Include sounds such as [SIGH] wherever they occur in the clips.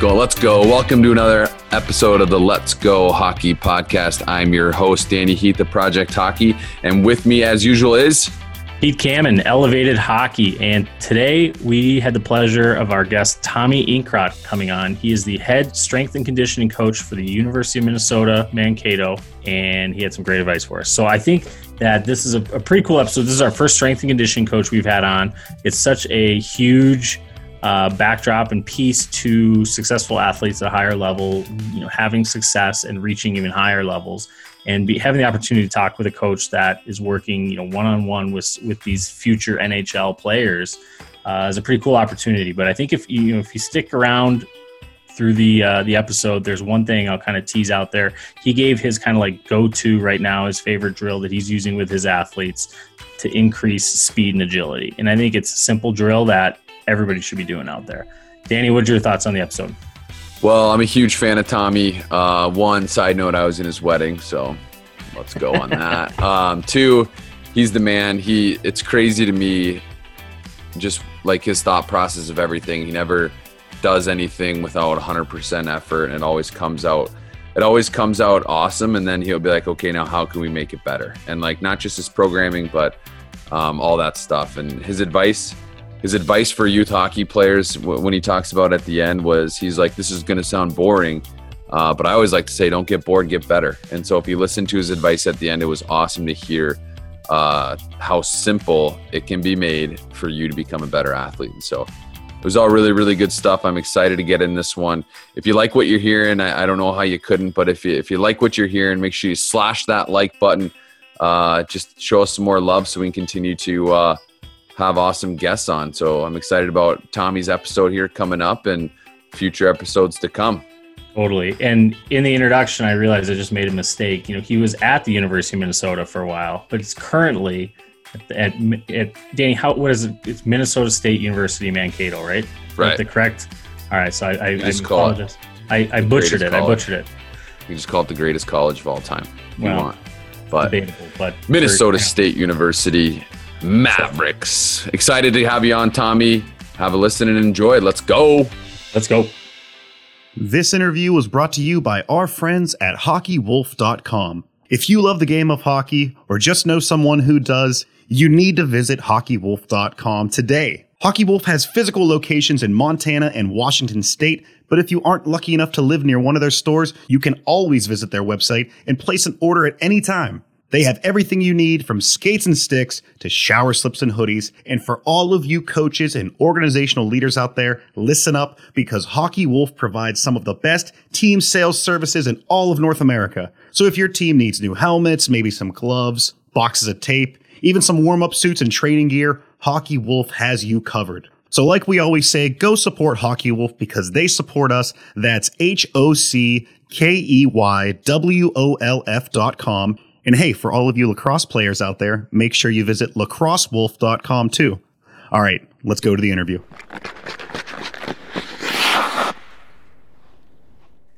Uncle. Let's go. Welcome to another episode of the Let's Go Hockey Podcast. I'm your host, Danny Heath of Project Hockey. And with me, as usual, is Heath Cameron, Elevated Hockey. And today we had the pleasure of our guest, Tommy Inkrot, coming on. He is the head strength and conditioning coach for the University of Minnesota, Mankato, and he had some great advice for us. So I think that this is a, a pretty cool episode. This is our first strength and conditioning coach we've had on. It's such a huge uh, backdrop and piece to successful athletes at a higher level, you know, having success and reaching even higher levels and be, having the opportunity to talk with a coach that is working, you know, one on one with with these future NHL players uh, is a pretty cool opportunity. But I think if you know if you stick around through the uh, the episode, there's one thing I'll kind of tease out there. He gave his kind of like go to right now, his favorite drill that he's using with his athletes to increase speed and agility. And I think it's a simple drill that everybody should be doing out there. Danny, what's your thoughts on the episode? Well, I'm a huge fan of Tommy. Uh, one side note, I was in his wedding, so let's go on [LAUGHS] that. Um, two, he's the man. He it's crazy to me, just like his thought process of everything. He never does anything without 100% effort, and it always comes out. It always comes out awesome, and then he'll be like, "Okay, now how can we make it better?" And like not just his programming, but um, all that stuff. And his advice his advice for youth hockey players when he talks about at the end was he's like this is going to sound boring uh, but i always like to say don't get bored get better. And so if you listen to his advice at the end it was awesome to hear uh, how simple it can be made for you to become a better athlete. And so it was all really really good stuff. I'm excited to get in this one. If you like what you're hearing i, I don't know how you couldn't but if you if you like what you're hearing make sure you slash that like button uh, just show us some more love so we can continue to uh, have awesome guests on. So I'm excited about Tommy's episode here coming up and future episodes to come. Totally. And in the introduction, I realized I just made a mistake. You know, he was at the University of Minnesota for a while, but it's currently at, at, at Danny. How what is it? It's Minnesota State University Mankato, right? Right. The correct. All right. So I, I, I apologize. I, I butchered it. College. I butchered it. You just call it the greatest college of all time. You well, want, but, debatable, but Minnesota State University Mavericks. Excited to have you on, Tommy. Have a listen and enjoy. Let's go. Let's go. This interview was brought to you by our friends at HockeyWolf.com. If you love the game of hockey or just know someone who does, you need to visit HockeyWolf.com today. Hockey Wolf has physical locations in Montana and Washington State, but if you aren't lucky enough to live near one of their stores, you can always visit their website and place an order at any time. They have everything you need from skates and sticks to shower slips and hoodies. And for all of you coaches and organizational leaders out there, listen up because Hockey Wolf provides some of the best team sales services in all of North America. So if your team needs new helmets, maybe some gloves, boxes of tape, even some warm up suits and training gear, Hockey Wolf has you covered. So, like we always say, go support Hockey Wolf because they support us. That's H O C K E Y W O L F dot com. And hey, for all of you lacrosse players out there, make sure you visit lacrossewolf.com too. All right, let's go to the interview.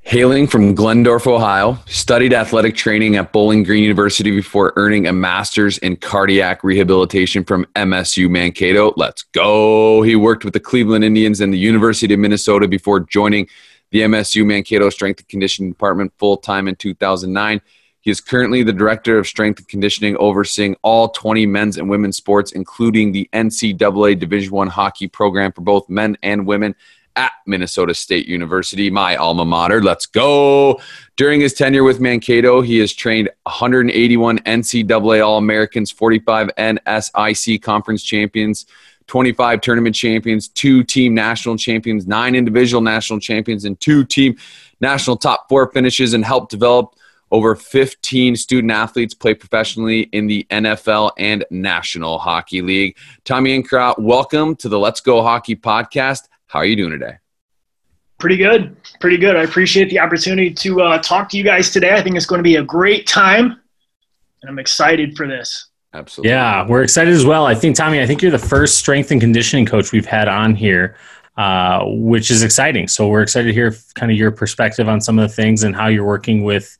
Hailing from Glendorf, Ohio, studied athletic training at Bowling Green University before earning a master's in cardiac rehabilitation from MSU Mankato. Let's go. He worked with the Cleveland Indians and the University of Minnesota before joining the MSU Mankato Strength and Conditioning Department full time in 2009. He is currently the director of strength and conditioning, overseeing all 20 men's and women's sports, including the NCAA Division One hockey program for both men and women at Minnesota State University, my alma mater. Let's go. During his tenure with Mankato, he has trained 181 NCAA All Americans, 45 NSIC conference champions, 25 tournament champions, two team national champions, nine individual national champions, and two team national top four finishes, and helped develop over 15 student athletes play professionally in the NFL and National Hockey League. Tommy Inkrot, welcome to the Let's Go Hockey podcast. How are you doing today? Pretty good. Pretty good. I appreciate the opportunity to uh, talk to you guys today. I think it's going to be a great time, and I'm excited for this. Absolutely. Yeah, we're excited as well. I think, Tommy, I think you're the first strength and conditioning coach we've had on here. Uh, which is exciting. So we're excited to hear kind of your perspective on some of the things and how you're working with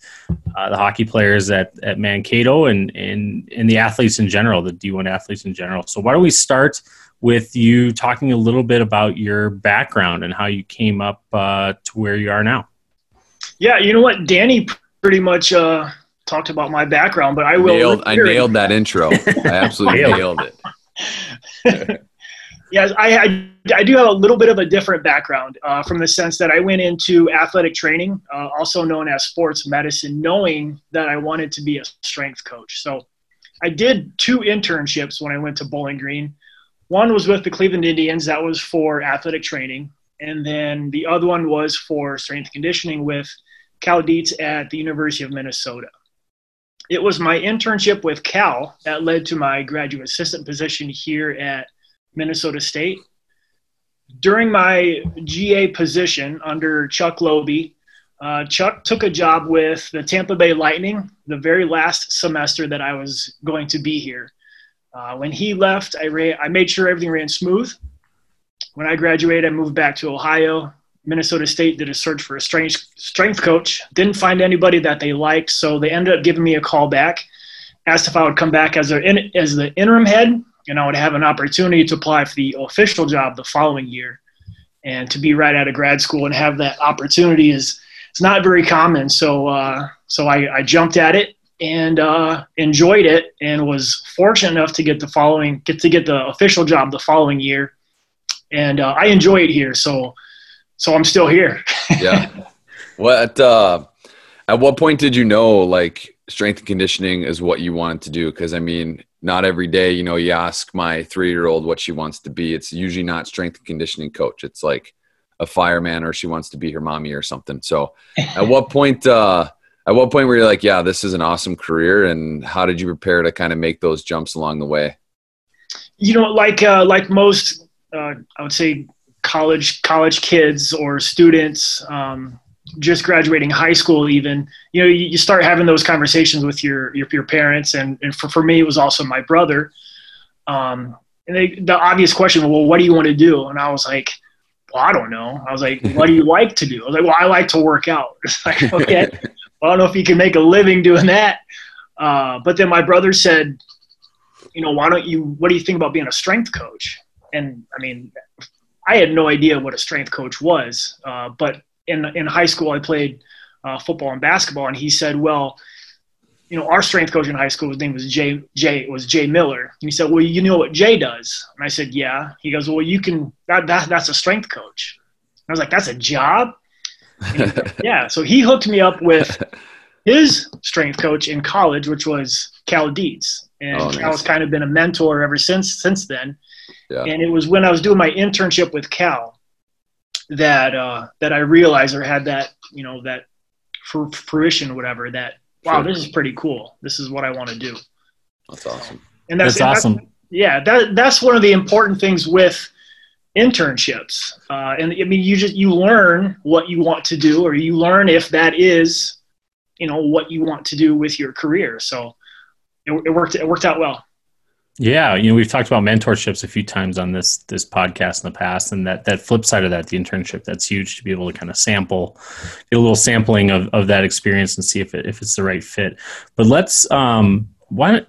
uh, the hockey players at, at Mankato and, and, and the athletes in general, the D1 athletes in general. So why don't we start with you talking a little bit about your background and how you came up uh, to where you are now. Yeah, you know what, Danny pretty much uh, talked about my background, but I will. Nailed, I nailed that intro. I [LAUGHS] absolutely nailed it. [LAUGHS] yes, I, I, I, do have a little bit of a different background uh, from the sense that I went into athletic training, uh, also known as sports medicine, knowing that I wanted to be a strength coach. So I did two internships when I went to Bowling Green. One was with the Cleveland Indians, that was for athletic training. And then the other one was for strength conditioning with Cal Dietz at the University of Minnesota. It was my internship with Cal that led to my graduate assistant position here at Minnesota State. During my GA position under Chuck Lobie, uh, Chuck took a job with the Tampa Bay Lightning the very last semester that I was going to be here. Uh, when he left, I, ran, I made sure everything ran smooth. When I graduated, I moved back to Ohio. Minnesota State did a search for a strength, strength coach. Didn't find anybody that they liked, so they ended up giving me a call back. Asked if I would come back as, a, as the interim head, and I would have an opportunity to apply for the official job the following year. And to be right out of grad school and have that opportunity is it's not very common. So uh, so I, I, jumped at it and uh, enjoyed it and was fortunate enough to get the following get to get the official job the following year. And uh, I enjoy it here. So so I'm still here. [LAUGHS] yeah. What uh, at what point did you know like strength and conditioning is what you wanted to do? Because I mean, not every day, you know, you ask my three year old what she wants to be. It's usually not strength and conditioning coach. It's like a fireman or she wants to be her mommy or something. So at what [LAUGHS] point, uh, at what point were you like, yeah, this is an awesome career? And how did you prepare to kind of make those jumps along the way? You know, like, uh, like most, uh, I would say college, college kids or students, um, just graduating high school even you know you, you, start having those conversations with your your, your parents and, and for, for me it was also my brother um, and they, the obvious question well what do you want to do and i was like well, I don't know. I was like, what do you [LAUGHS] like to do? I was like, well, I like to work out. [LAUGHS] It's like, [LAUGHS] okay, well, I don't know if you can make a living doing that. Uh, but then my brother said, you know, why don't you, what do you think about being a strength coach? And I mean, I had no idea what a strength coach was. Uh, but in, in high school, I played uh, football and basketball. And he said, well, you know, our strength coach in high school, his name was Jay, Jay was Jay Miller. And he said, well, you know what Jay does? And I said, yeah. He goes, well, you can, that, that that's a strength coach. And I was like, that's a job? Said, [LAUGHS] yeah. So he hooked me up with his strength coach in college, which was Cal Dietz. And oh, nice. Cal's kind of been a mentor ever since, since then. Yeah. And it was when I was doing my internship with Cal that, uh, that I realized or had that, you know, that for fruition, whatever, that wow, this is pretty cool. This is what I want to do. That's awesome. And that's, that's awesome. That's, yeah, that that's one of the important things with internships. Uh, and I mean, you just you learn what you want to do, or you learn if that is, you know, what you want to do with your career. So it, it worked. It worked out well. Yeah, you know, we've talked about mentorships a few times on this this podcast in the past, and that that flip side of that, the internship, that's huge to be able to kind of sample, get a little sampling of, of that experience and see if it, if it's the right fit. But let's um, why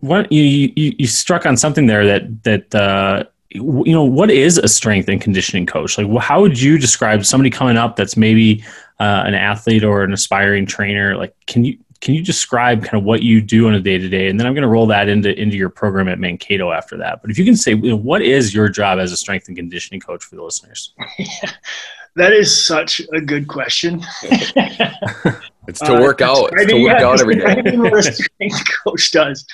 why you, you you struck on something there that that uh, you know what is a strength and conditioning coach? Like, how would you describe somebody coming up that's maybe uh, an athlete or an aspiring trainer? Like, can you can you describe kind of what you do on a day to day? And then I'm going to roll that into into your program at Mankato after that. But if you can say, you know, what is your job as a strength and conditioning coach for the listeners? [LAUGHS] that is such a good question. [LAUGHS] it's to work uh, out. It's to work yeah, out every day. what a [LAUGHS] strength coach does.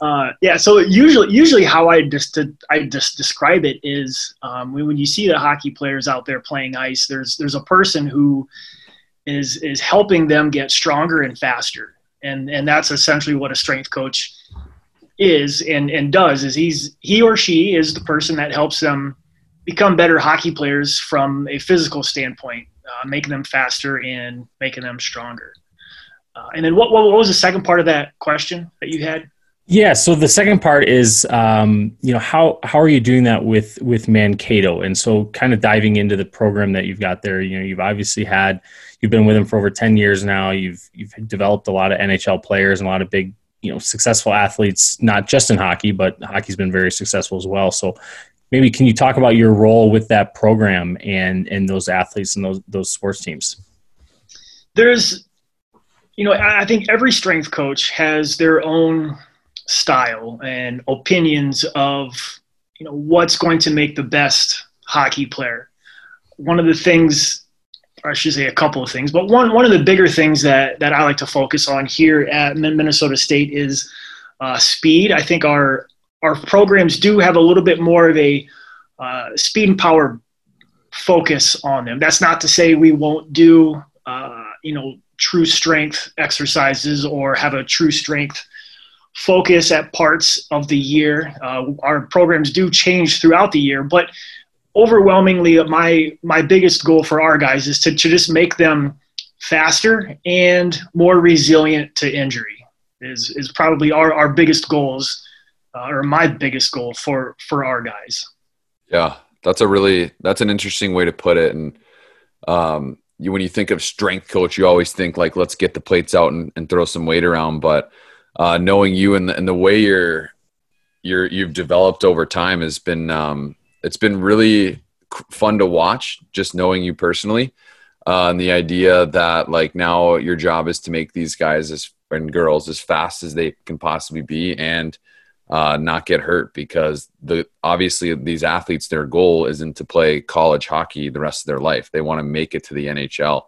Uh, yeah. So usually, usually how I just I just describe it is um, when you see the hockey players out there playing ice. There's there's a person who is is helping them get stronger and faster and and that's essentially what a strength coach is and and does is he's he or she is the person that helps them become better hockey players from a physical standpoint uh, making them faster and making them stronger uh, and then what, what was the second part of that question that you had yeah. So the second part is, um, you know, how how are you doing that with with Mankato? And so, kind of diving into the program that you've got there. You know, you've obviously had you've been with them for over ten years now. You've you've developed a lot of NHL players and a lot of big, you know, successful athletes, not just in hockey, but hockey's been very successful as well. So, maybe can you talk about your role with that program and and those athletes and those those sports teams? There's, you know, I think every strength coach has their own style and opinions of you know what's going to make the best hockey player. One of the things, or I should say, a couple of things, but one one of the bigger things that that I like to focus on here at Minnesota State is uh, speed. I think our our programs do have a little bit more of a uh, speed and power focus on them. That's not to say we won't do, uh, you know, true strength exercises or have a true strength focus at parts of the year. Uh, our programs do change throughout the year, but overwhelmingly, my my biggest goal for our guys is to, to just make them faster and more resilient to injury. Is is probably our, our biggest goals, uh, or my biggest goal for for our guys. Yeah, that's a really that's an interesting way to put it. And um, you, when you think of strength coach, you always think like let's get the plates out and, and throw some weight around, but uh, knowing you and the, and the way you're you're you've developed over time has been um, it's been really fun to watch. Just knowing you personally, uh, and the idea that like now your job is to make these guys as and girls as fast as they can possibly be and uh, not get hurt because the obviously these athletes their goal isn't to play college hockey the rest of their life. They want to make it to the NHL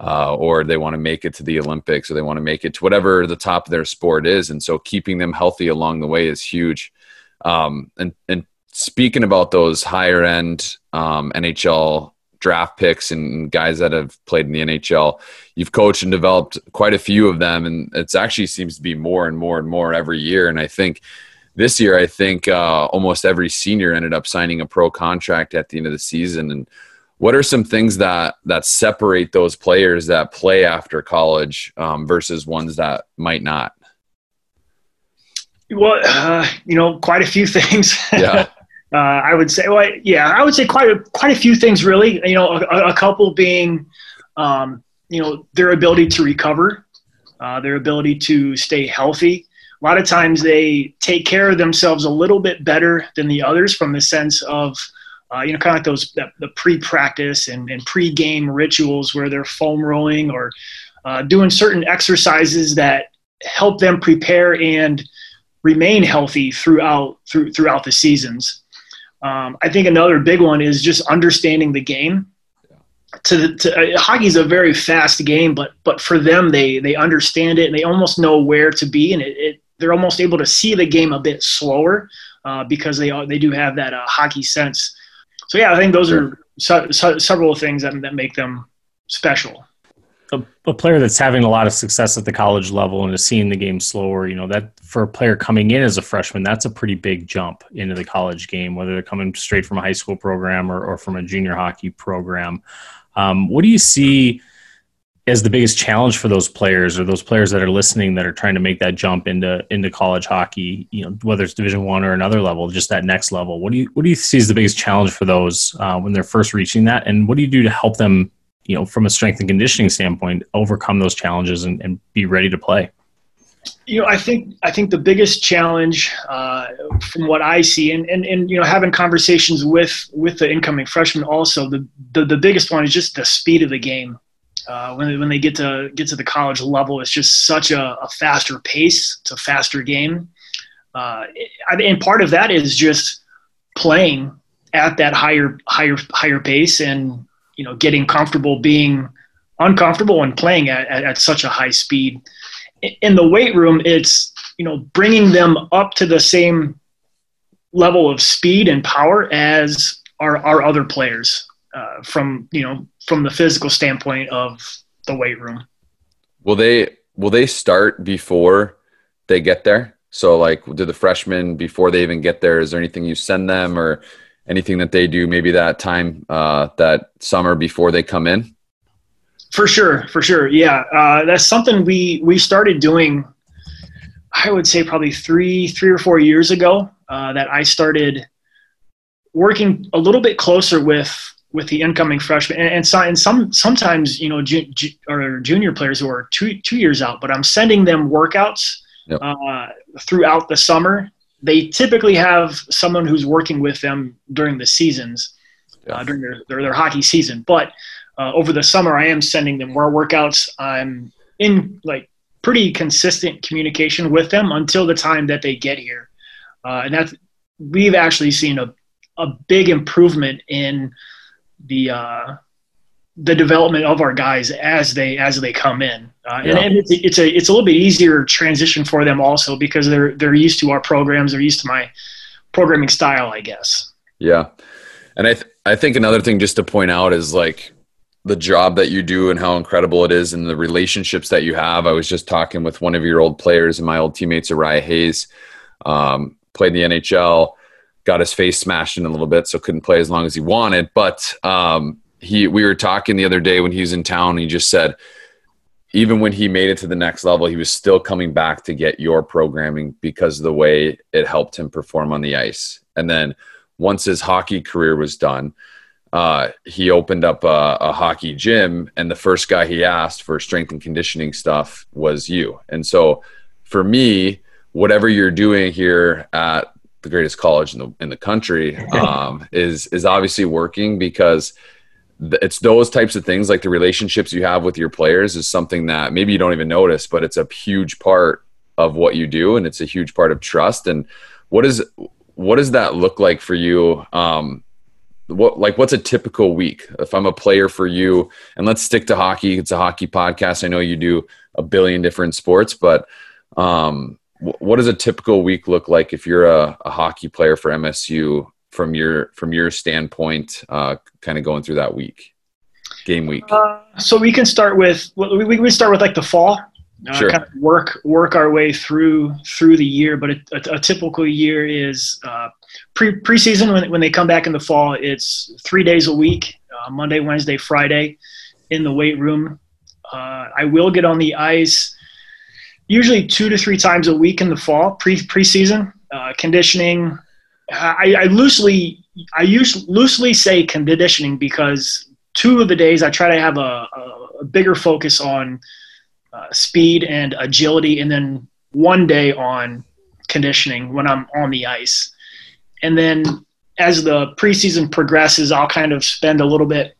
uh, or they want to make it to the Olympics, or they want to make it to whatever the top of their sport is. And so keeping them healthy along the way is huge. Um, and and speaking about those higher end um, NHL draft picks and guys that have played in the NHL, you've coached and developed quite a few of them, and it actually seems to be more and more and more every year. And I think this year, I think uh, almost every senior ended up signing a pro contract at the end of the season, and what are some things that that separate those players that play after college um, versus ones that might not? Well uh, you know quite a few things. Yeah [LAUGHS] uh, i would say well yeah i would say quite a, quite a few things really you know a, a couple being um, you know their ability to recover uh, their ability to stay healthy a lot of times they take care of themselves a little bit better than the others from the sense of uh, you know, kind of like those the, the pre-practice and, and pre-game rituals where they're foam rolling or uh, doing certain exercises that help them prepare and remain healthy throughout through, throughout the seasons. Um, I think another big one is just understanding the game. To, to uh, hockey is a very fast game, but but for them they they understand it and they almost know where to be, and it, it they're almost able to see the game a bit slower uh, because they they do have that uh, hockey sense so yeah, I think those are so, so, several things that, that make them special. A, a, player that's having a lot of success at the college level and is seeing the game slower, you know, that for a player coming in as a freshman, that's a pretty big jump into the college game, whether they're coming straight from a high school program or, or from a junior hockey program. Um, what do you see as the biggest challenge for those players or those players that are listening that are trying to make that jump into into college hockey you know whether it's division one or another level just that next level what do you what do you see as the biggest challenge for those uh, when they're first reaching that and what do you do to help them you know from a strength and conditioning standpoint overcome those challenges and, and be ready to play you know i think i think the biggest challenge uh, from what i see and, and and you know having conversations with with the incoming freshmen also the, the the biggest one is just the speed of the game uh, when, they, when they get to get to the college level, it's just such a, a faster pace. It's a faster game, uh, and part of that is just playing at that higher higher higher pace, and you know getting comfortable being uncomfortable and playing at, at, at such a high speed. In the weight room, it's you know bringing them up to the same level of speed and power as our, our other players uh, from you know from the physical standpoint of the weight room. Will they will they start before they get there? So like do the freshmen before they even get there, is there anything you send them or anything that they do maybe that time uh, that summer before they come in? For sure, for sure. Yeah. Uh, that's something we we started doing I would say probably three, three or four years ago, uh, that I started working a little bit closer with with the incoming freshmen and, and, so, and some sometimes you know ju- ju- or junior players who are two two years out but i'm sending them workouts yep. uh, throughout the summer they typically have someone who's working with them during the seasons, uh, during their, their, their hockey season. But uh, over the summer, I am sending them more workouts. I'm in like pretty consistent communication with them until the time that they get here, uh, and that's we've actually seen a a big improvement in the uh, the development of our guys as they as they come in, uh, yeah. and, and it's, it's, a it's a little bit easier transition for them also because they're they're used to our programs, they're used to my programming style, I guess. Yeah, and I th- I think another thing just to point out is like the job that you do and how incredible it is, and the relationships that you have. I was just talking with one of your old players and my old teammates, Uriah Hayes, um, played in the NHL got his face smashed in a little bit, so couldn't play as long as he wanted. But um, he, we were talking the other day when he was in town. and he just said, even when he made it to the next level, he was still coming back to get your programming because of the way it helped him perform on the ice. And then once his hockey career was done, uh, he opened up a, a, hockey gym, and the first guy he asked for strength and conditioning stuff was you. And so, for me, whatever you're doing here at the greatest college in the in the country [LAUGHS] um, is is obviously working because it's those types of things like the relationships you have with your players is something that maybe you don't even notice but it's a huge part of what you do and it's a huge part of trust. And what is what does that look like for you? Um, what like what's a typical week? If i'm a player for you and let's stick to hockey it's a hockey podcast i know you do a billion different sports but um what does a typical week look like if you're a, a hockey player for MSU from your from your standpoint, uh, kind of going through that week, game week? Uh, so we can start with we we start with like the fall. Uh, sure. Kind of work work our way through through the year, but a, a, a typical year is uh, pre preseason when when they come back in the fall. It's three days a week, uh, Monday, Wednesday, Friday, in the weight room. Uh, I will get on the ice usually two to three times a week in the fall pre preseason uh, conditioning. I, I, loosely I use loosely say conditioning because two of the days I try to have a, a, a bigger focus on uh, speed and agility, and then one day on conditioning when I'm on the ice. And then as the preseason progresses, I'll kind of spend a little bit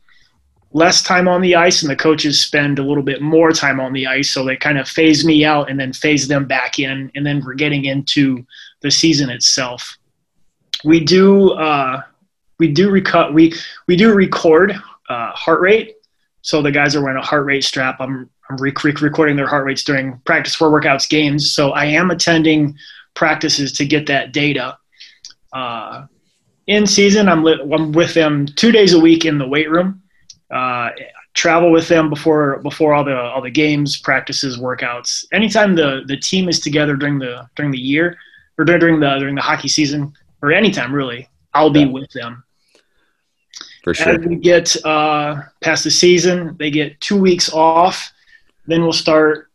less time on the ice and the coaches spend a little bit more time on the ice so they kind of phase me out and then phase them back in and then we're getting into the season itself we do uh, we do recut we we do record uh, heart rate. So the guys are wearing a heart rate strap. I'm, I'm rec- recording their heart rates during practice for workouts games so i am attending practices to get that data. Uh, in season I'm, li- I'm with them two days a week in the weight room. Uh, travel with them before before all the all the games, practices, workouts. Anytime the the team is together during the during the year or during the during the hockey season or anytime really, I'll be yeah. with them. For sure. As we get uh, past the season, they get two weeks off. Then we'll start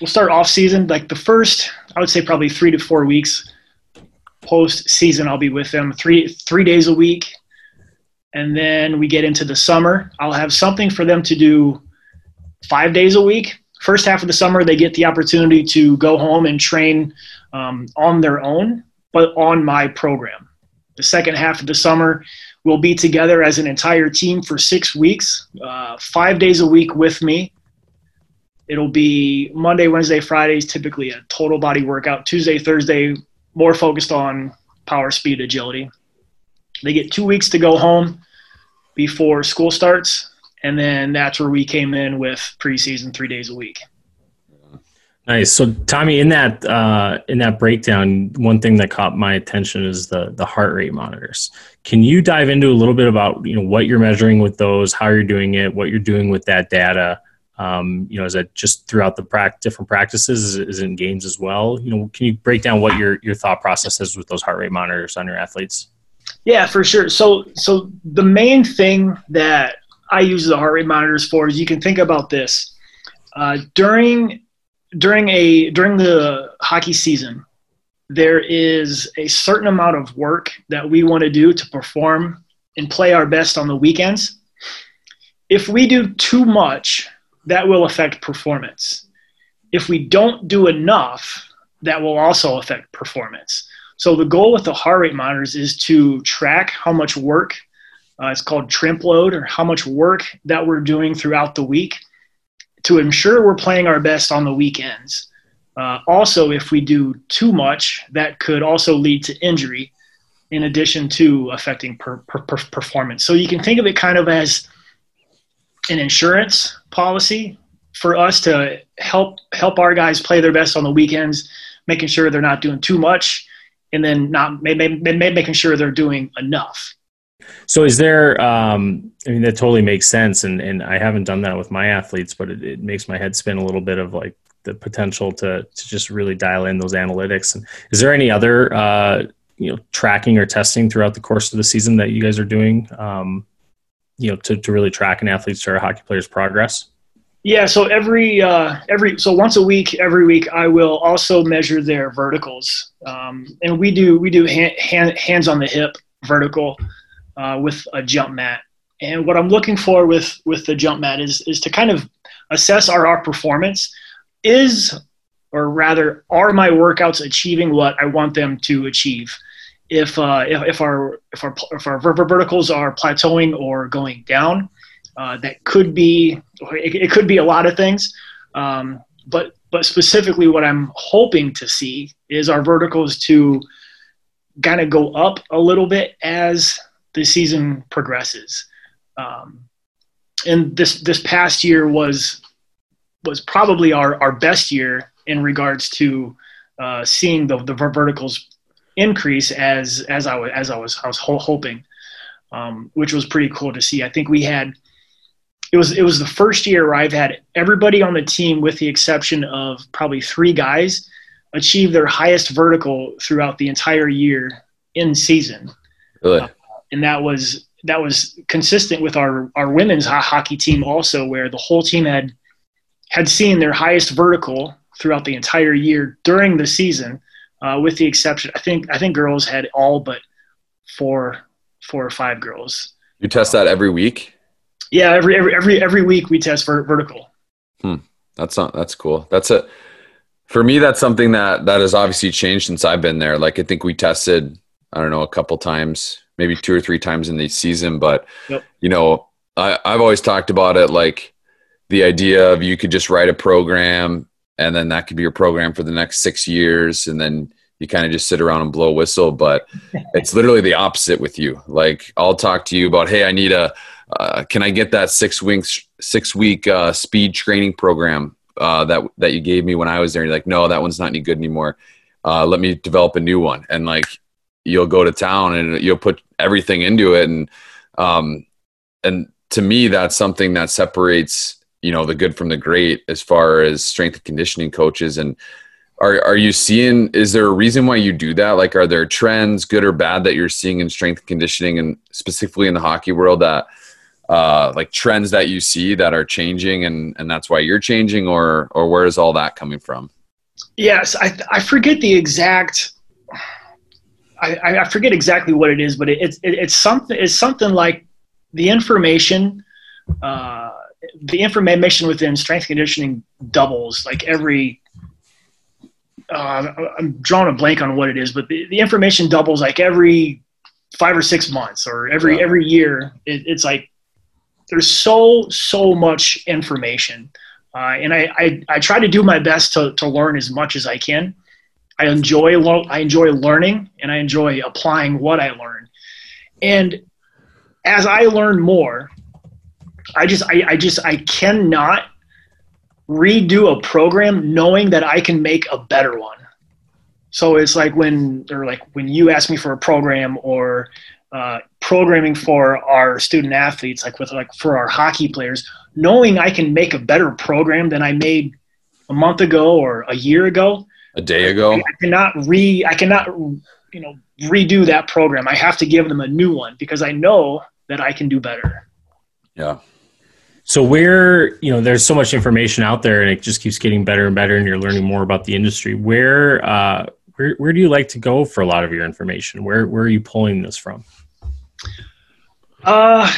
we'll start off season like the first I would say probably three to four weeks post season. I'll be with them three three days a week and then we get into the summer. I'll have something for them to do five days a week. First half of the summer, they get the opportunity to go home and train um, on their own, but on my program. The second half of the summer, we'll be together as an entire team for six weeks, uh, five days a week with me. It'll be Monday, Wednesday, Fridays, typically a total body workout. Tuesday, Thursday, more focused on power, speed, agility. They get two weeks to go home before school starts, and then that's where we came in with preseason three days a week. Nice. So, Tommy, in that uh, in that breakdown, one thing that caught my attention is the the heart rate monitors. Can you dive into a little bit about you know what you're measuring with those, how you're doing it, what you're doing with that data? Um, you know, is that just throughout the pra- different practices? Is it, in games as well? You know, can you break down what your your thought process is with those heart rate monitors on your athletes? Yeah, for sure. So, so the main thing that I use the heart rate monitors for is you can think about this uh, during during a during the hockey season. There is a certain amount of work that we want to do to perform and play our best on the weekends. If we do too much, that will affect performance. If we don't do enough, that will also affect performance. So the goal with the heart rate monitors is to track how much work uh, it's called TRIMP load or how much work that we're doing throughout the week to ensure we're playing our best on the weekends. Uh, also, if we do too much, that could also lead to injury in addition to affecting per, per, per performance. So you can think of it kind of as an insurance policy for us to help help our guys play their best on the weekends, making sure they're not doing too much, and then not making sure they're doing enough. So is there? Um, I mean, that totally makes sense, and and I haven't done that with my athletes, but it, it makes my head spin a little bit of like the potential to to just really dial in those analytics. And is there any other uh, you know tracking or testing throughout the course of the season that you guys are doing? Um, you know, to to really track an athlete's or a hockey player's progress. Yeah, so every uh, every so once a week, every week, I will also measure their verticals, um, and we do we do hand, hand, hands on the hip vertical uh, with a jump mat. And what I'm looking for with with the jump mat is is to kind of assess our, our performance. Is or rather, are my workouts achieving what I want them to achieve? If uh, if, if our if our if our verticals are plateauing or going down, uh, that could be it, it, could be a lot of things. Um, but but specifically, what I'm hoping to see is our verticals to kind of go up a little bit as the season progresses. Um, and this this past year was was probably our, our best year in regards to uh, seeing the, the verticals increase as as I was as I was I was hoping, um, which was pretty cool to see. I think we had it was it was the first year where I've had everybody on the team, with the exception of probably three guys, achieve their highest vertical throughout the entire year in season. Really? Uh, and that was that was consistent with our our women's hockey team also, where the whole team had had seen their highest vertical throughout the entire year during the season, uh, with the exception I think I think girls had all but four four or five girls. You test that every week. Yeah, every every every every week we test for vertical. Hmm. That's not that's cool. That's a for me. That's something that that has obviously changed since I've been there. Like I think we tested I don't know a couple times maybe two or three times in the season. But yep. you know, I, I've always talked about it like the idea of you could just write a program and then that could be your program for the next six years and then you kind of just sit around and blow a whistle but [LAUGHS] it's literally the opposite with you like i'll talk to you about hey i need a uh, can i get that six weeks six week uh, speed training program uh, that that you gave me when i was there and you're like no that one's not any good anymore uh, let me develop a new one and like you'll go to town and you'll put everything into it. And um and to me that's something that separates you know the good from the great as far as strength and conditioning coaches. And are are you seeing is there a reason why you do that? Like are there trends good or bad that you're seeing in strength and conditioning and specifically in the hockey world that uh, like trends that you see that are changing and and that's why you're changing or or where is all that coming from? Yes i i forget the exact I, I forget exactly what it is, but it, it's it, it's something it's something like the information uh, the information within strength conditioning doubles like every uh, I'm drawing a blank on what it is, but the, the information doubles like every five or six months or every yeah. every year. It, it's like there's so so much information, uh, and I, I I try to do my best to to learn as much as I can. I enjoy I enjoy learning and I enjoy applying what I learn. And as I learn more, I just I, I just I cannot redo a program knowing that I can make a better one. So it's like when or like when you ask me for a program or uh, programming for our student athletes, like with like for our hockey players, knowing I can make a better program than I made a month ago or a year ago, a day ago. I cannot re I cannot you know redo that program. I have to give them a new one because I know that I can do better. Yeah. So where you know there's so much information out there and it just keeps getting better and better and you're learning more about the industry. Where uh, where where do you like to go for a lot of your information? Where where are you pulling this from? Uh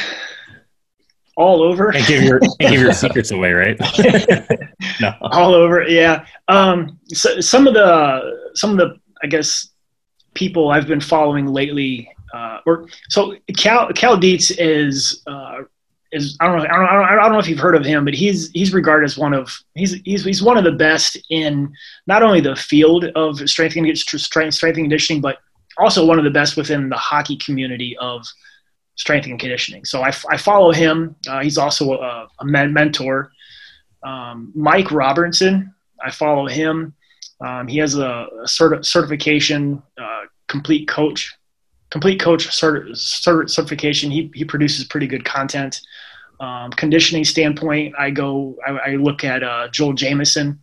all over. And give your and give your [LAUGHS] secrets away, right? [LAUGHS] no. All over, yeah. Um, so, some of the some of the I guess people I've been following lately, uh, or so Cal Cal Dietz is uh, is I don't know I don't, I don't know if you've heard of him, but he's he's regarded as one of he's he's he's one of the best in not only the field of strength and strength strength and conditioning, but also one of the best within the hockey community of strength and conditioning. So I, I follow him. Uh, he's also a, a mentor. Um, Mike Robertson, I follow him. Um, he has a, a cert- certification, uh, complete coach, complete coach cert- cert- certification. He, he produces pretty good content. Um, conditioning standpoint, I go, I, I look at uh, Joel Jamieson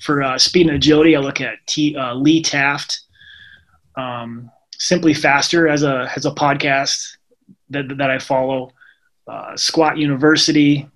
for uh, speed and agility. I look at T, uh, Lee Taft, um, SimpliFaster as a as a podcast that that I follow, uh, Squat University.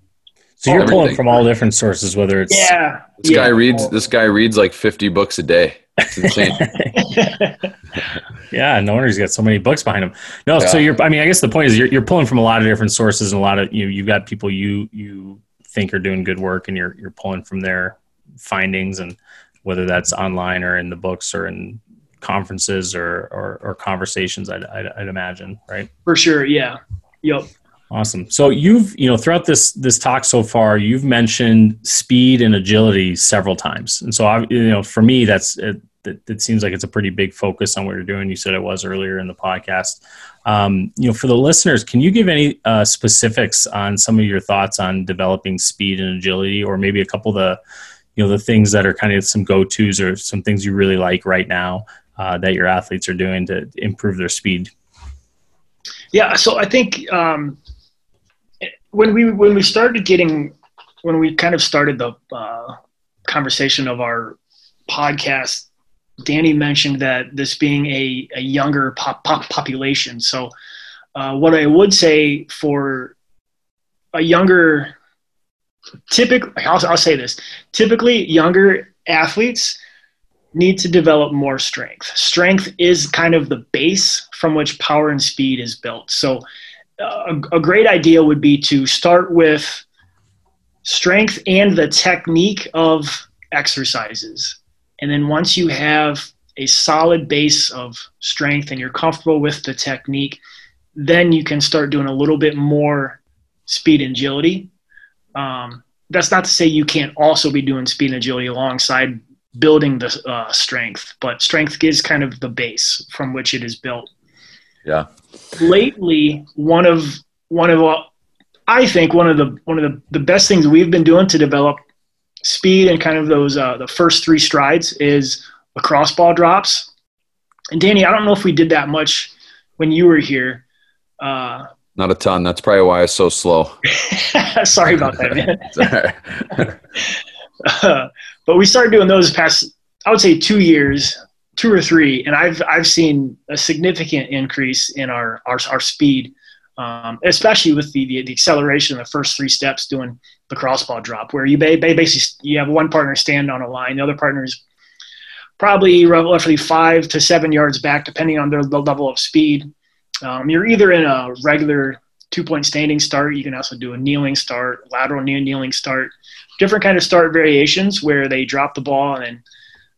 So you're pulling from all different sources, whether it's yeah. This yeah. guy reads. This guy reads like 50 books a day. It's insane. [LAUGHS] [LAUGHS] yeah, no wonder he's got so many books behind him. No, yeah. so you're. I mean, I guess the point is you're, you're pulling from a lot of different sources and a lot of you. You've got people you you think are doing good work, and you're you're pulling from their findings, and whether that's online or in the books or in conferences or or, or conversations. I'd, I'd, I'd imagine, right? For sure. Yeah. Yep. Awesome. So you've, you know, throughout this this talk so far, you've mentioned speed and agility several times, and so I, you know, for me, that's it, it, it, seems like it's a pretty big focus on what you're doing. You said it was earlier in the podcast. Um, you know, for the listeners, can you give any uh, specifics on some of your thoughts on developing speed and agility, or maybe a couple of the, you know, the things that are kind of some go tos or some things you really like right now uh, that your athletes are doing to improve their speed? Yeah, so I think um, when we when we started getting when we kind of started the uh, conversation of our podcast, Danny mentioned that this being a, a younger pop, pop population. So, uh, what I would say for a younger, typically, I'll, I'll say this: typically, younger athletes need to develop more strength. Strength is kind of the base from which power and speed is built. So, uh, a, great idea would be to start with strength and the technique of exercises. And then once you have a solid base of strength and you're comfortable with the technique, then you can start doing a little bit more speed and agility. Um, that's not to say you can't also be doing speed and agility alongside building the uh, strength, but strength is kind of the base from which it is built. Yeah. Lately, one of one of uh, I think one of the one of the, the best things we've been doing to develop speed and kind of those uh, the first three strides is lacrosse ball drops. And Danny, I don't know if we did that much when you were here. Uh, Not a ton. That's probably why it's so slow. [LAUGHS] Sorry about that, man. [LAUGHS] [LAUGHS] uh, but we started doing those past, I would say, two years, two or three, and I've I've seen a significant increase in our our, our speed, um, especially with the, the, the acceleration of the first three steps doing the crossball drop, where you basically you have one partner stand on a line, the other partner is probably roughly five to seven yards back, depending on their level of speed. Um, you're either in a regular two point standing start. You can also do a kneeling start, lateral knee kneeling start different kind of start variations where they drop the ball and then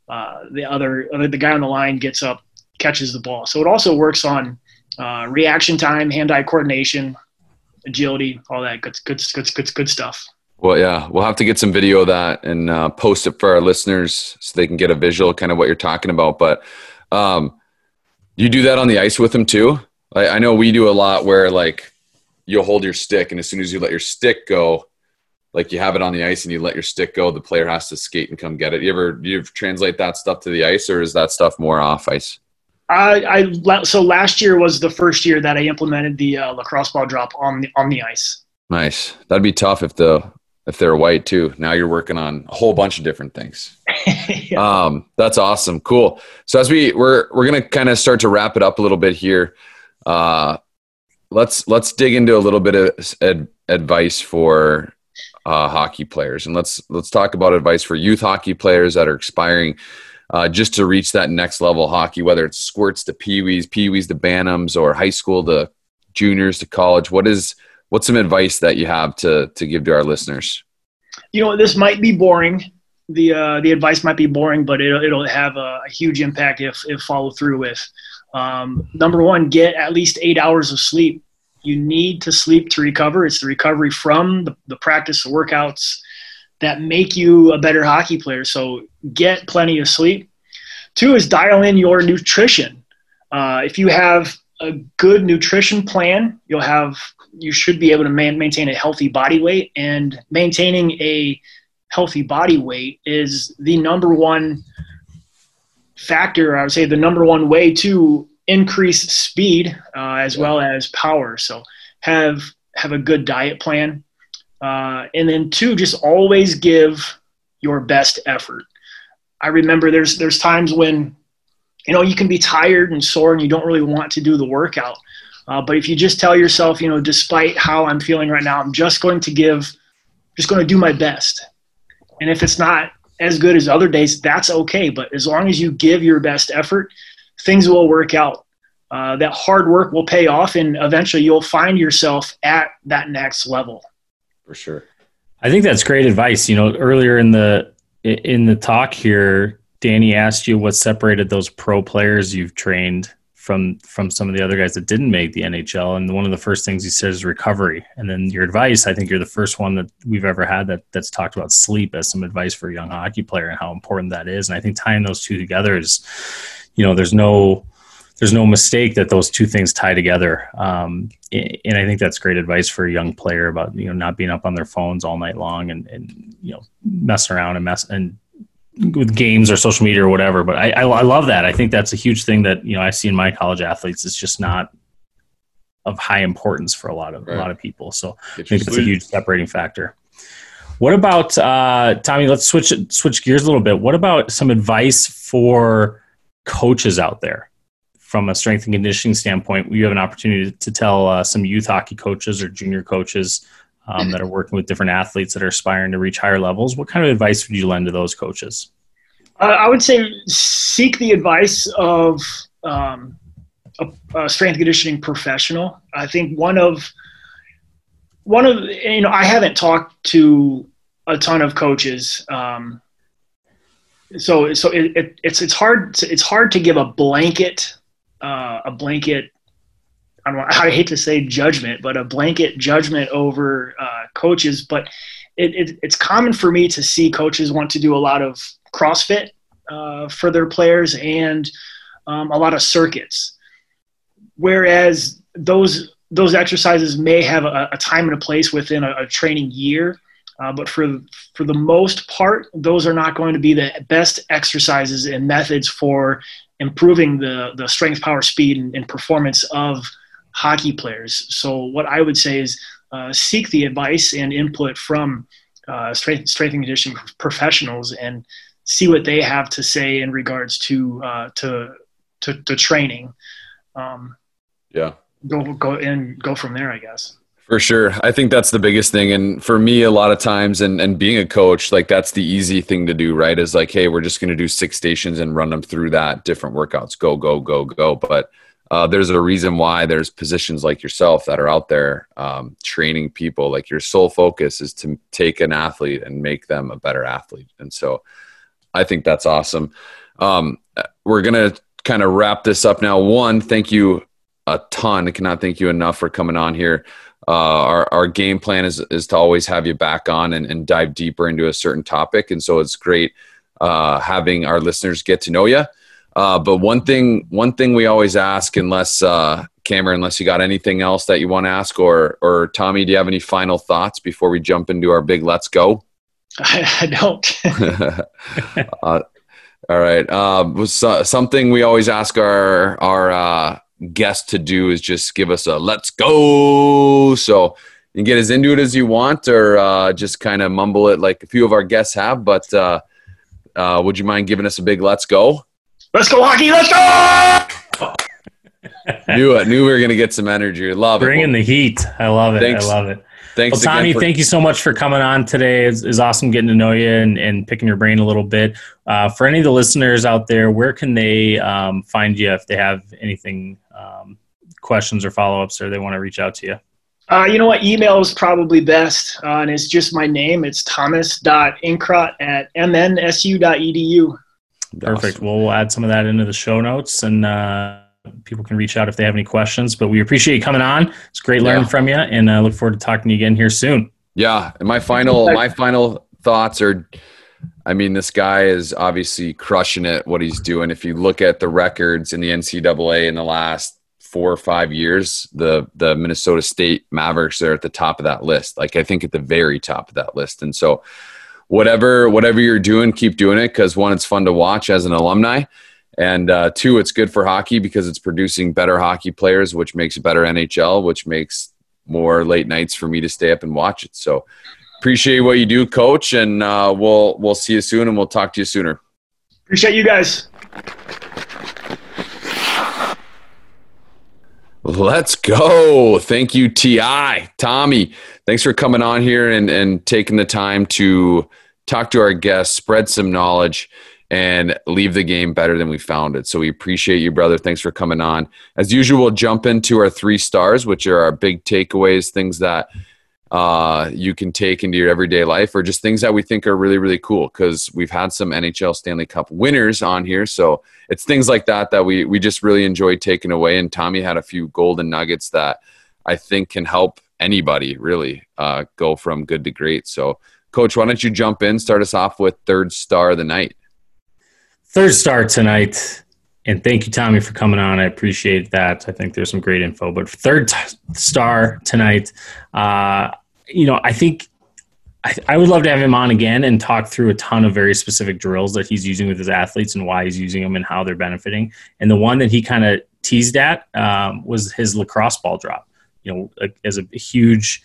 uh, the other the guy on the line gets up, catches the ball. So it also works on uh, reaction time, hand-eye coordination, agility, all that good, good, good, good, good stuff. Well, yeah, we'll have to get some video of that and uh, post it for our listeners so they can get a visual, kind of what you're talking about. But um, you do that on the ice with them too. I, I know we do a lot where like you'll hold your stick, and as soon as you let your stick go, like you have it on the ice and you let your stick go, the player has to skate and come get it. You ever you ever translate that stuff to the ice, or is that stuff more off ice? I, I so last year was the first year that I implemented the uh, lacrosse ball drop on the on the ice. Nice. That'd be tough if the if they're white too. Now you're working on a whole bunch of different things. [LAUGHS] yeah. Um, that's awesome. Cool. So as we we're we're gonna kind of start to wrap it up a little bit here. Uh, let's let's dig into a little bit of ad, advice for uh, hockey players, and let's let's talk about advice for youth hockey players that are aspiring uh, just to reach that next level hockey, whether it's squirts to peewees, peewees to bantams, or high school to juniors to college. What is what's some advice that you have to to give to our listeners? You know, this might be boring. The uh, the advice might be boring, but it'll, it'll have a, a huge impact if if followed through with. Um, number one, get at least eight hours of sleep. You need to sleep to recover. It's the recovery from the, the practice, the workouts that make you a better hockey player. So get plenty of sleep. Two is dial in your nutrition. Uh, if you have a good nutrition plan, you'll have you should be able to man, maintain a healthy body weight, and maintaining a healthy body weight is the number one factor. I would say the number one way to increase speed uh, as well as power. So have have a good diet plan, uh, and then two, just always give your best effort. I remember there's there's times when you know you can be tired and sore and you don't really want to do the workout uh, but if you just tell yourself you know despite how i'm feeling right now i'm just going to give just going to do my best and if it's not as good as other days that's okay. But as long as you give your best effort things will work out. Uh, that hard work will pay off and eventually you'll find yourself at that next level. For sure. I think that's great advice. You know earlier in the in the talk here Danny asked you what separated those pro players you've trained from from some of the other guys that didn't make the NHL. And one of the first things he says is recovery. And then your advice, I think you're the first one that we've ever had that that's talked about sleep as some advice for a young hockey player and how important that is. And I think tying those two together is, you know, there's no there's no mistake that those two things tie together. Um, and I think that's great advice for a young player about you know not being up on their phones all night long and, and you know messing around and mess and with games or social media or whatever. But I, I, I, love that. I think that's a huge thing that you know I see in my college athletes. It's just not of high importance for a lot of right. a lot of people. So I think it's a huge separating factor. What about uh, Tommy? Let's switch switch gears a little bit. What about some advice for coaches out there? From a strength and conditioning standpoint, you have an opportunity to tell uh, some youth hockey coaches or junior coaches um, that are working with different athletes that are aspiring to reach higher levels. What kind of advice would you lend to those coaches? Uh, I would say seek the advice of um, a, a, strength conditioning professional. I think one of one of you know I haven't talked to a ton of coaches, um, so so it, it, it's it's hard to, it's hard to give a blanket uh, a blanket I, don't, I hate to say judgment, but a blanket judgment over uh, coaches. But it, it, it's common for me to see coaches want to do a lot of CrossFit uh, for their players and um, a lot of circuits, whereas those those exercises may have a, a time and a place within a, a training year. Uh, but for for the most part, those are not going to be the best exercises and methods for improving the the strength, power, speed, and, and performance of hockey players. So what I would say is uh, seek the advice and input from uh, strength, strength and conditioning professionals and see what they have to say in regards to uh, to, to, to training. Um, yeah. Go go and go from there, I guess. For sure. I think that's the biggest thing. And for me, a lot of times, and, and being a coach, like that's the easy thing to do, right? Is like, hey, we're just going to do six stations and run them through that, different workouts, go, go, go, go. But uh, there's a reason why there's positions like yourself that are out there um, training people. Like your sole focus is to take an athlete and make them a better athlete. And so I think that's awesome. Um, we're going to kind of wrap this up now. One, thank you a ton. I cannot thank you enough for coming on here. Uh, our, our game plan is, is to always have you back on and, and dive deeper into a certain topic. And so it's great uh, having our listeners get to know you. Uh, but one thing, one thing we always ask, unless uh, Cameron, unless you got anything else that you want to ask, or or Tommy, do you have any final thoughts before we jump into our big let's go? [LAUGHS] I, I don't. [LAUGHS] uh, all right. Uh, was uh, something we always ask our our uh, guests to do is just give us a let's go. So you can get as into it as you want, or uh, just kind of mumble it like a few of our guests have. But uh, uh, would you mind giving us a big let's go? Let's go hockey. Let's go. [LAUGHS] knew it. Knew we were gonna get some energy. Love Bringing it. Bringing the heat. I love it. Thanks. I love it. Thanks, well, Tommy. For- thank you so much for coming on today. It's, it's awesome getting to know you and, and picking your brain a little bit. Uh, for any of the listeners out there, where can they um, find you if they have anything, um, questions or follow ups, or they want to reach out to you? Uh, you know what? Email is probably best, uh, and it's just my name. It's thomas.inkrot at mnsu.edu. Perfect. Awesome. Well, we'll add some of that into the show notes, and uh, people can reach out if they have any questions. But we appreciate you coming on. It's great learning yeah. from you, and I look forward to talking to you again here soon. Yeah, and my final my final thoughts are. I mean, this guy is obviously crushing it. What he's doing. If you look at the records in the NCAA in the last four or five years, the the Minnesota State Mavericks are at the top of that list. Like I think at the very top of that list. And so whatever whatever you're doing, keep doing it because one, it's fun to watch as an alumni. And uh, two, it's good for hockey because it's producing better hockey players, which makes a better NHL, which makes more late nights for me to stay up and watch it. So appreciate what you do, coach, and uh, we'll we'll see you soon, and we'll talk to you sooner. Appreciate you guys. Let's go. Thank you, TI. Tommy, thanks for coming on here and, and taking the time to talk to our guests, spread some knowledge, and leave the game better than we found it. So we appreciate you, brother. Thanks for coming on. As usual, we'll jump into our three stars, which are our big takeaways, things that – uh, you can take into your everyday life or just things that we think are really really cool because we've had some nhl stanley cup winners on here so it's things like that that we we just really enjoy taking away and tommy had a few golden nuggets that i think can help anybody really uh, go from good to great so coach why don't you jump in start us off with third star of the night third star tonight and thank you, Tommy, for coming on. I appreciate that. I think there's some great info. But third t- star tonight, uh, you know, I think I, I, would love to have him on again and talk through a ton of very specific drills that he's using with his athletes and why he's using them and how they're benefiting. And the one that he kind of teased at um, was his lacrosse ball drop. You know, as a huge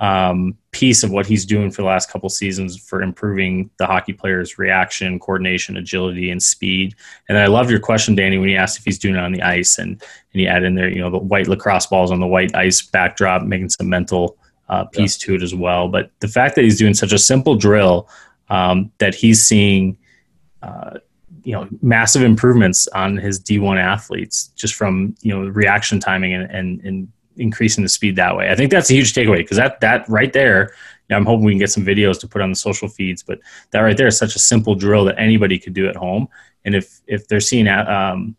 um, piece of what he's doing for the last couple seasons for improving the hockey players' reaction, coordination, agility, and speed. And I love your question, Danny, when you asked if he's doing it on the ice, and and you add in there, you know, the white lacrosse balls on the white ice backdrop, making some mental uh, piece yeah. to it as well. But the fact that he's doing such a simple drill um, that he's seeing, uh, you know, massive improvements on his D1 athletes just from you know reaction timing and and, and increasing the speed that way. I think that's a huge takeaway because that that right there. You know, I'm hoping we can get some videos to put on the social feeds, but that right there is such a simple drill that anybody could do at home. And if if they're seeing um,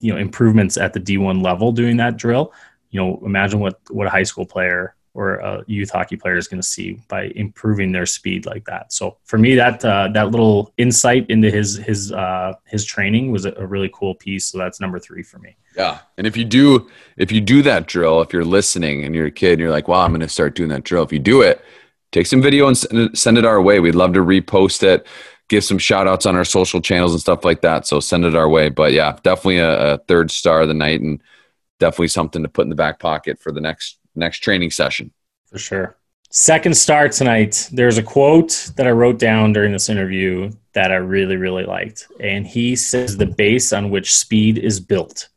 you know improvements at the D1 level doing that drill, you know, imagine what what a high school player or a youth hockey player is going to see by improving their speed like that. So for me, that uh, that little insight into his his uh, his training was a, really cool piece. So that's number three for me. Yeah, and if you do if you do that drill, if you're listening and you're a kid and you're like, "Wow, I'm going to start doing that drill," if you do it, take some video and send it our way. We'd love to repost it. Give some shout outs on our social channels and stuff like that. So send it our way. But yeah, definitely a, a third star of the night and definitely something to put in the back pocket for the next next training session. For sure. Second star tonight. There's a quote that I wrote down during this interview that I really, really liked. And he says the base on which speed is built.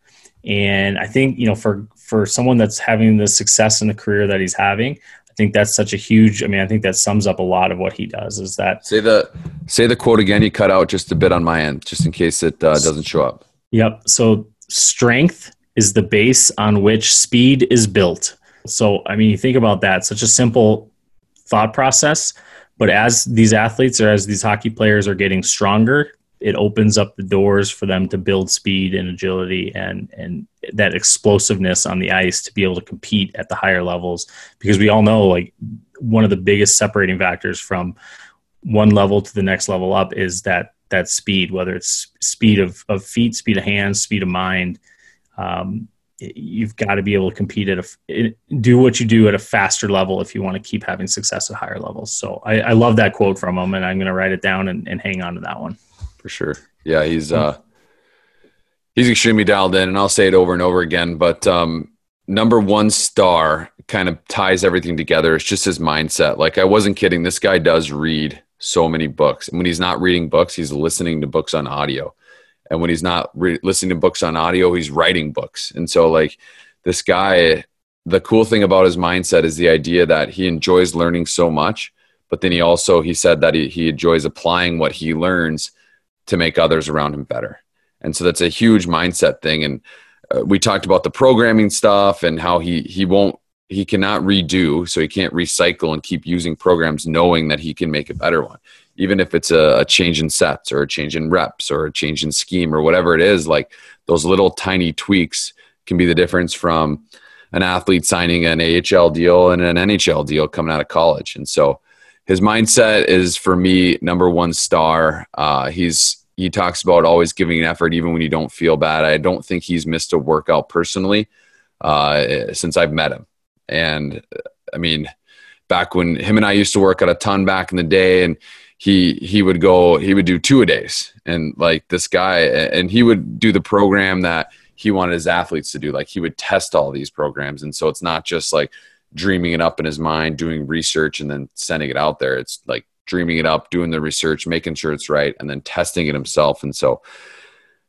And I think, you know, for for someone that's having the success in the career that he's having, I think that's such a huge I mean, I think that sums up a lot of what he does is that Say the say the quote again, you cut out just a bit on my end, just in case it uh, doesn't show up. Yep. So strength is the base on which speed is built. So, I mean, you think about that, such a simple thought process. But as these athletes or as these hockey players are getting stronger, it opens up the doors for them to build speed and agility and and that explosiveness on the ice to be able to compete at the higher levels because we all know like one of the biggest separating factors from one level to the next level up is that that speed whether it's speed of, of feet speed of hands speed of mind um, you've got to be able to compete at a do what you do at a faster level if you want to keep having success at higher levels. So I, I love that quote from him, and I'm going to write it down and, and, hang on to that one. For sure. Yeah, he's uh, he's extremely dialed in, and I'll say it over and over again. But um, number one star kind of ties everything together. It's just his mindset. Like I wasn't kidding. This guy does read so many books, and when he's not reading books, he's listening to books on audio and when he's not re- listening to books on audio he's writing books. And so like this guy the cool thing about his mindset is the idea that he enjoys learning so much but then he also he said that he, he enjoys applying what he learns to make others around him better. And so that's a huge mindset thing. And uh, we talked about the programming stuff and how he he won't he cannot redo, so he can't recycle and keep using programs knowing that he can make a better one. Even if it's a, a change in sets or a change in reps or a change in scheme or whatever it is, like those little tiny tweaks can be the difference from an athlete signing an AHL deal and an NHL deal coming out of college. And so his mindset is for me number one star. Uh, he's he talks about always giving an effort even when you don't feel bad. I don't think he's missed a workout personally uh, since I've met him. And I mean, back when him and I used to work out a ton back in the day, and he he would go he would do two a days, and like this guy, and he would do the program that he wanted his athletes to do. Like he would test all these programs, and so it's not just like dreaming it up in his mind, doing research, and then sending it out there. It's like dreaming it up, doing the research, making sure it's right, and then testing it himself. And so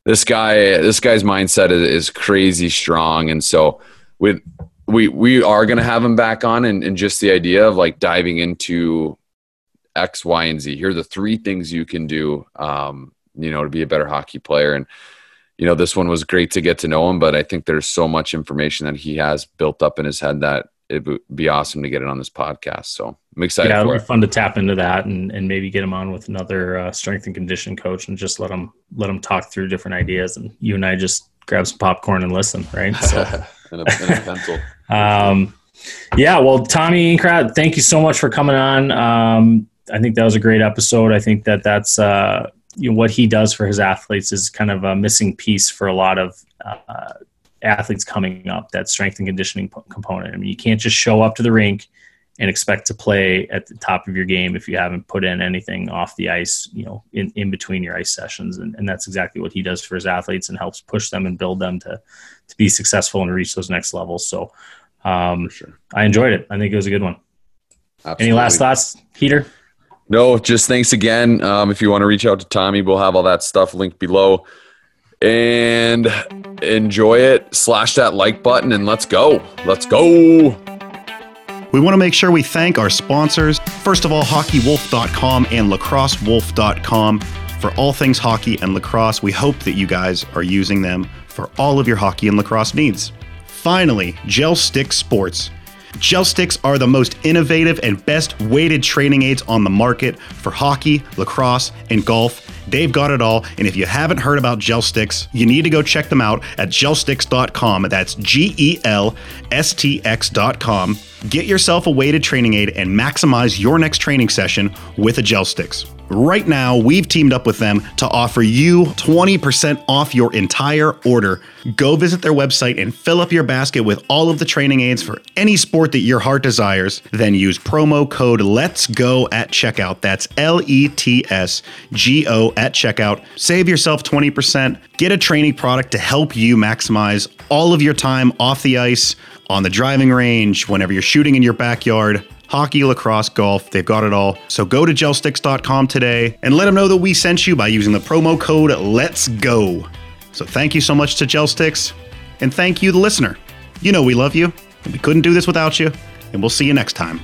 this guy, this guy's mindset is, is crazy strong. And so with we we are going to have him back on and, and just the idea of like diving into x y and z. Here are the three things you can do um, you know to be a better hockey player. And you know this one was great to get to know him but i think there's so much information that he has built up in his head that it would be awesome to get it on this podcast. So i'm excited yeah it'll be it. fun to tap into that and, and maybe get him on with another uh, strength and condition coach and just let him let him talk through different ideas. And you and i just grab some popcorn and listen right? So [LAUGHS] and, a, and a [LAUGHS] pencil. Um, yeah, well, Tommy Inkrot, thank you so much for coming on. Um, I think that was a great episode. I think that that's uh, you know, what he does for his athletes is kind of a missing piece for a lot of uh, athletes coming up. That strength and conditioning component. I mean, you can't just show up to the rink and expect to play at the top of your game if you haven't put in anything off the ice, you know, in, in between your ice sessions. And, and that's exactly what he does for his athletes and helps push them and build them to, to be successful and reach those next levels. So um, sure. I enjoyed it. I think it was a good one. Absolutely. Any last thoughts, Heater? No, just thanks again. Um, if you want to reach out to Tommy, we'll have all that stuff linked below. And enjoy it. Slash that like button and let's go. Let's go. We want to make sure we thank our sponsors. First of all, hockeywolf.com and lacrossewolf.com for all things hockey and lacrosse. We hope that you guys are using them for all of your hockey and lacrosse needs. Finally, Gel Stick Sports. Gel sticks are the most innovative and best weighted training aids on the market for hockey, lacrosse, and golf. They've got it all. And if you haven't heard about gel sticks, you need to go check them out at gelstx.com. That's G E L S T X.com. Get yourself a weighted training aid and maximize your next training session with a gel sticks. Right now, we've teamed up with them to offer you 20% off your entire order. Go visit their website and fill up your basket with all of the training aids for any sport that your heart desires. Then use promo code Let's Go at checkout. That's L E T S G O at checkout. Save yourself 20%. Get a training product to help you maximize all of your time off the ice, on the driving range, whenever you're shooting in your backyard hockey, lacrosse, golf, they've got it all. So go to gelstx.com today and let them know that we sent you by using the promo code Let's Go. So thank you so much to GelStx, and thank you, the listener. You know we love you, and we couldn't do this without you, and we'll see you next time.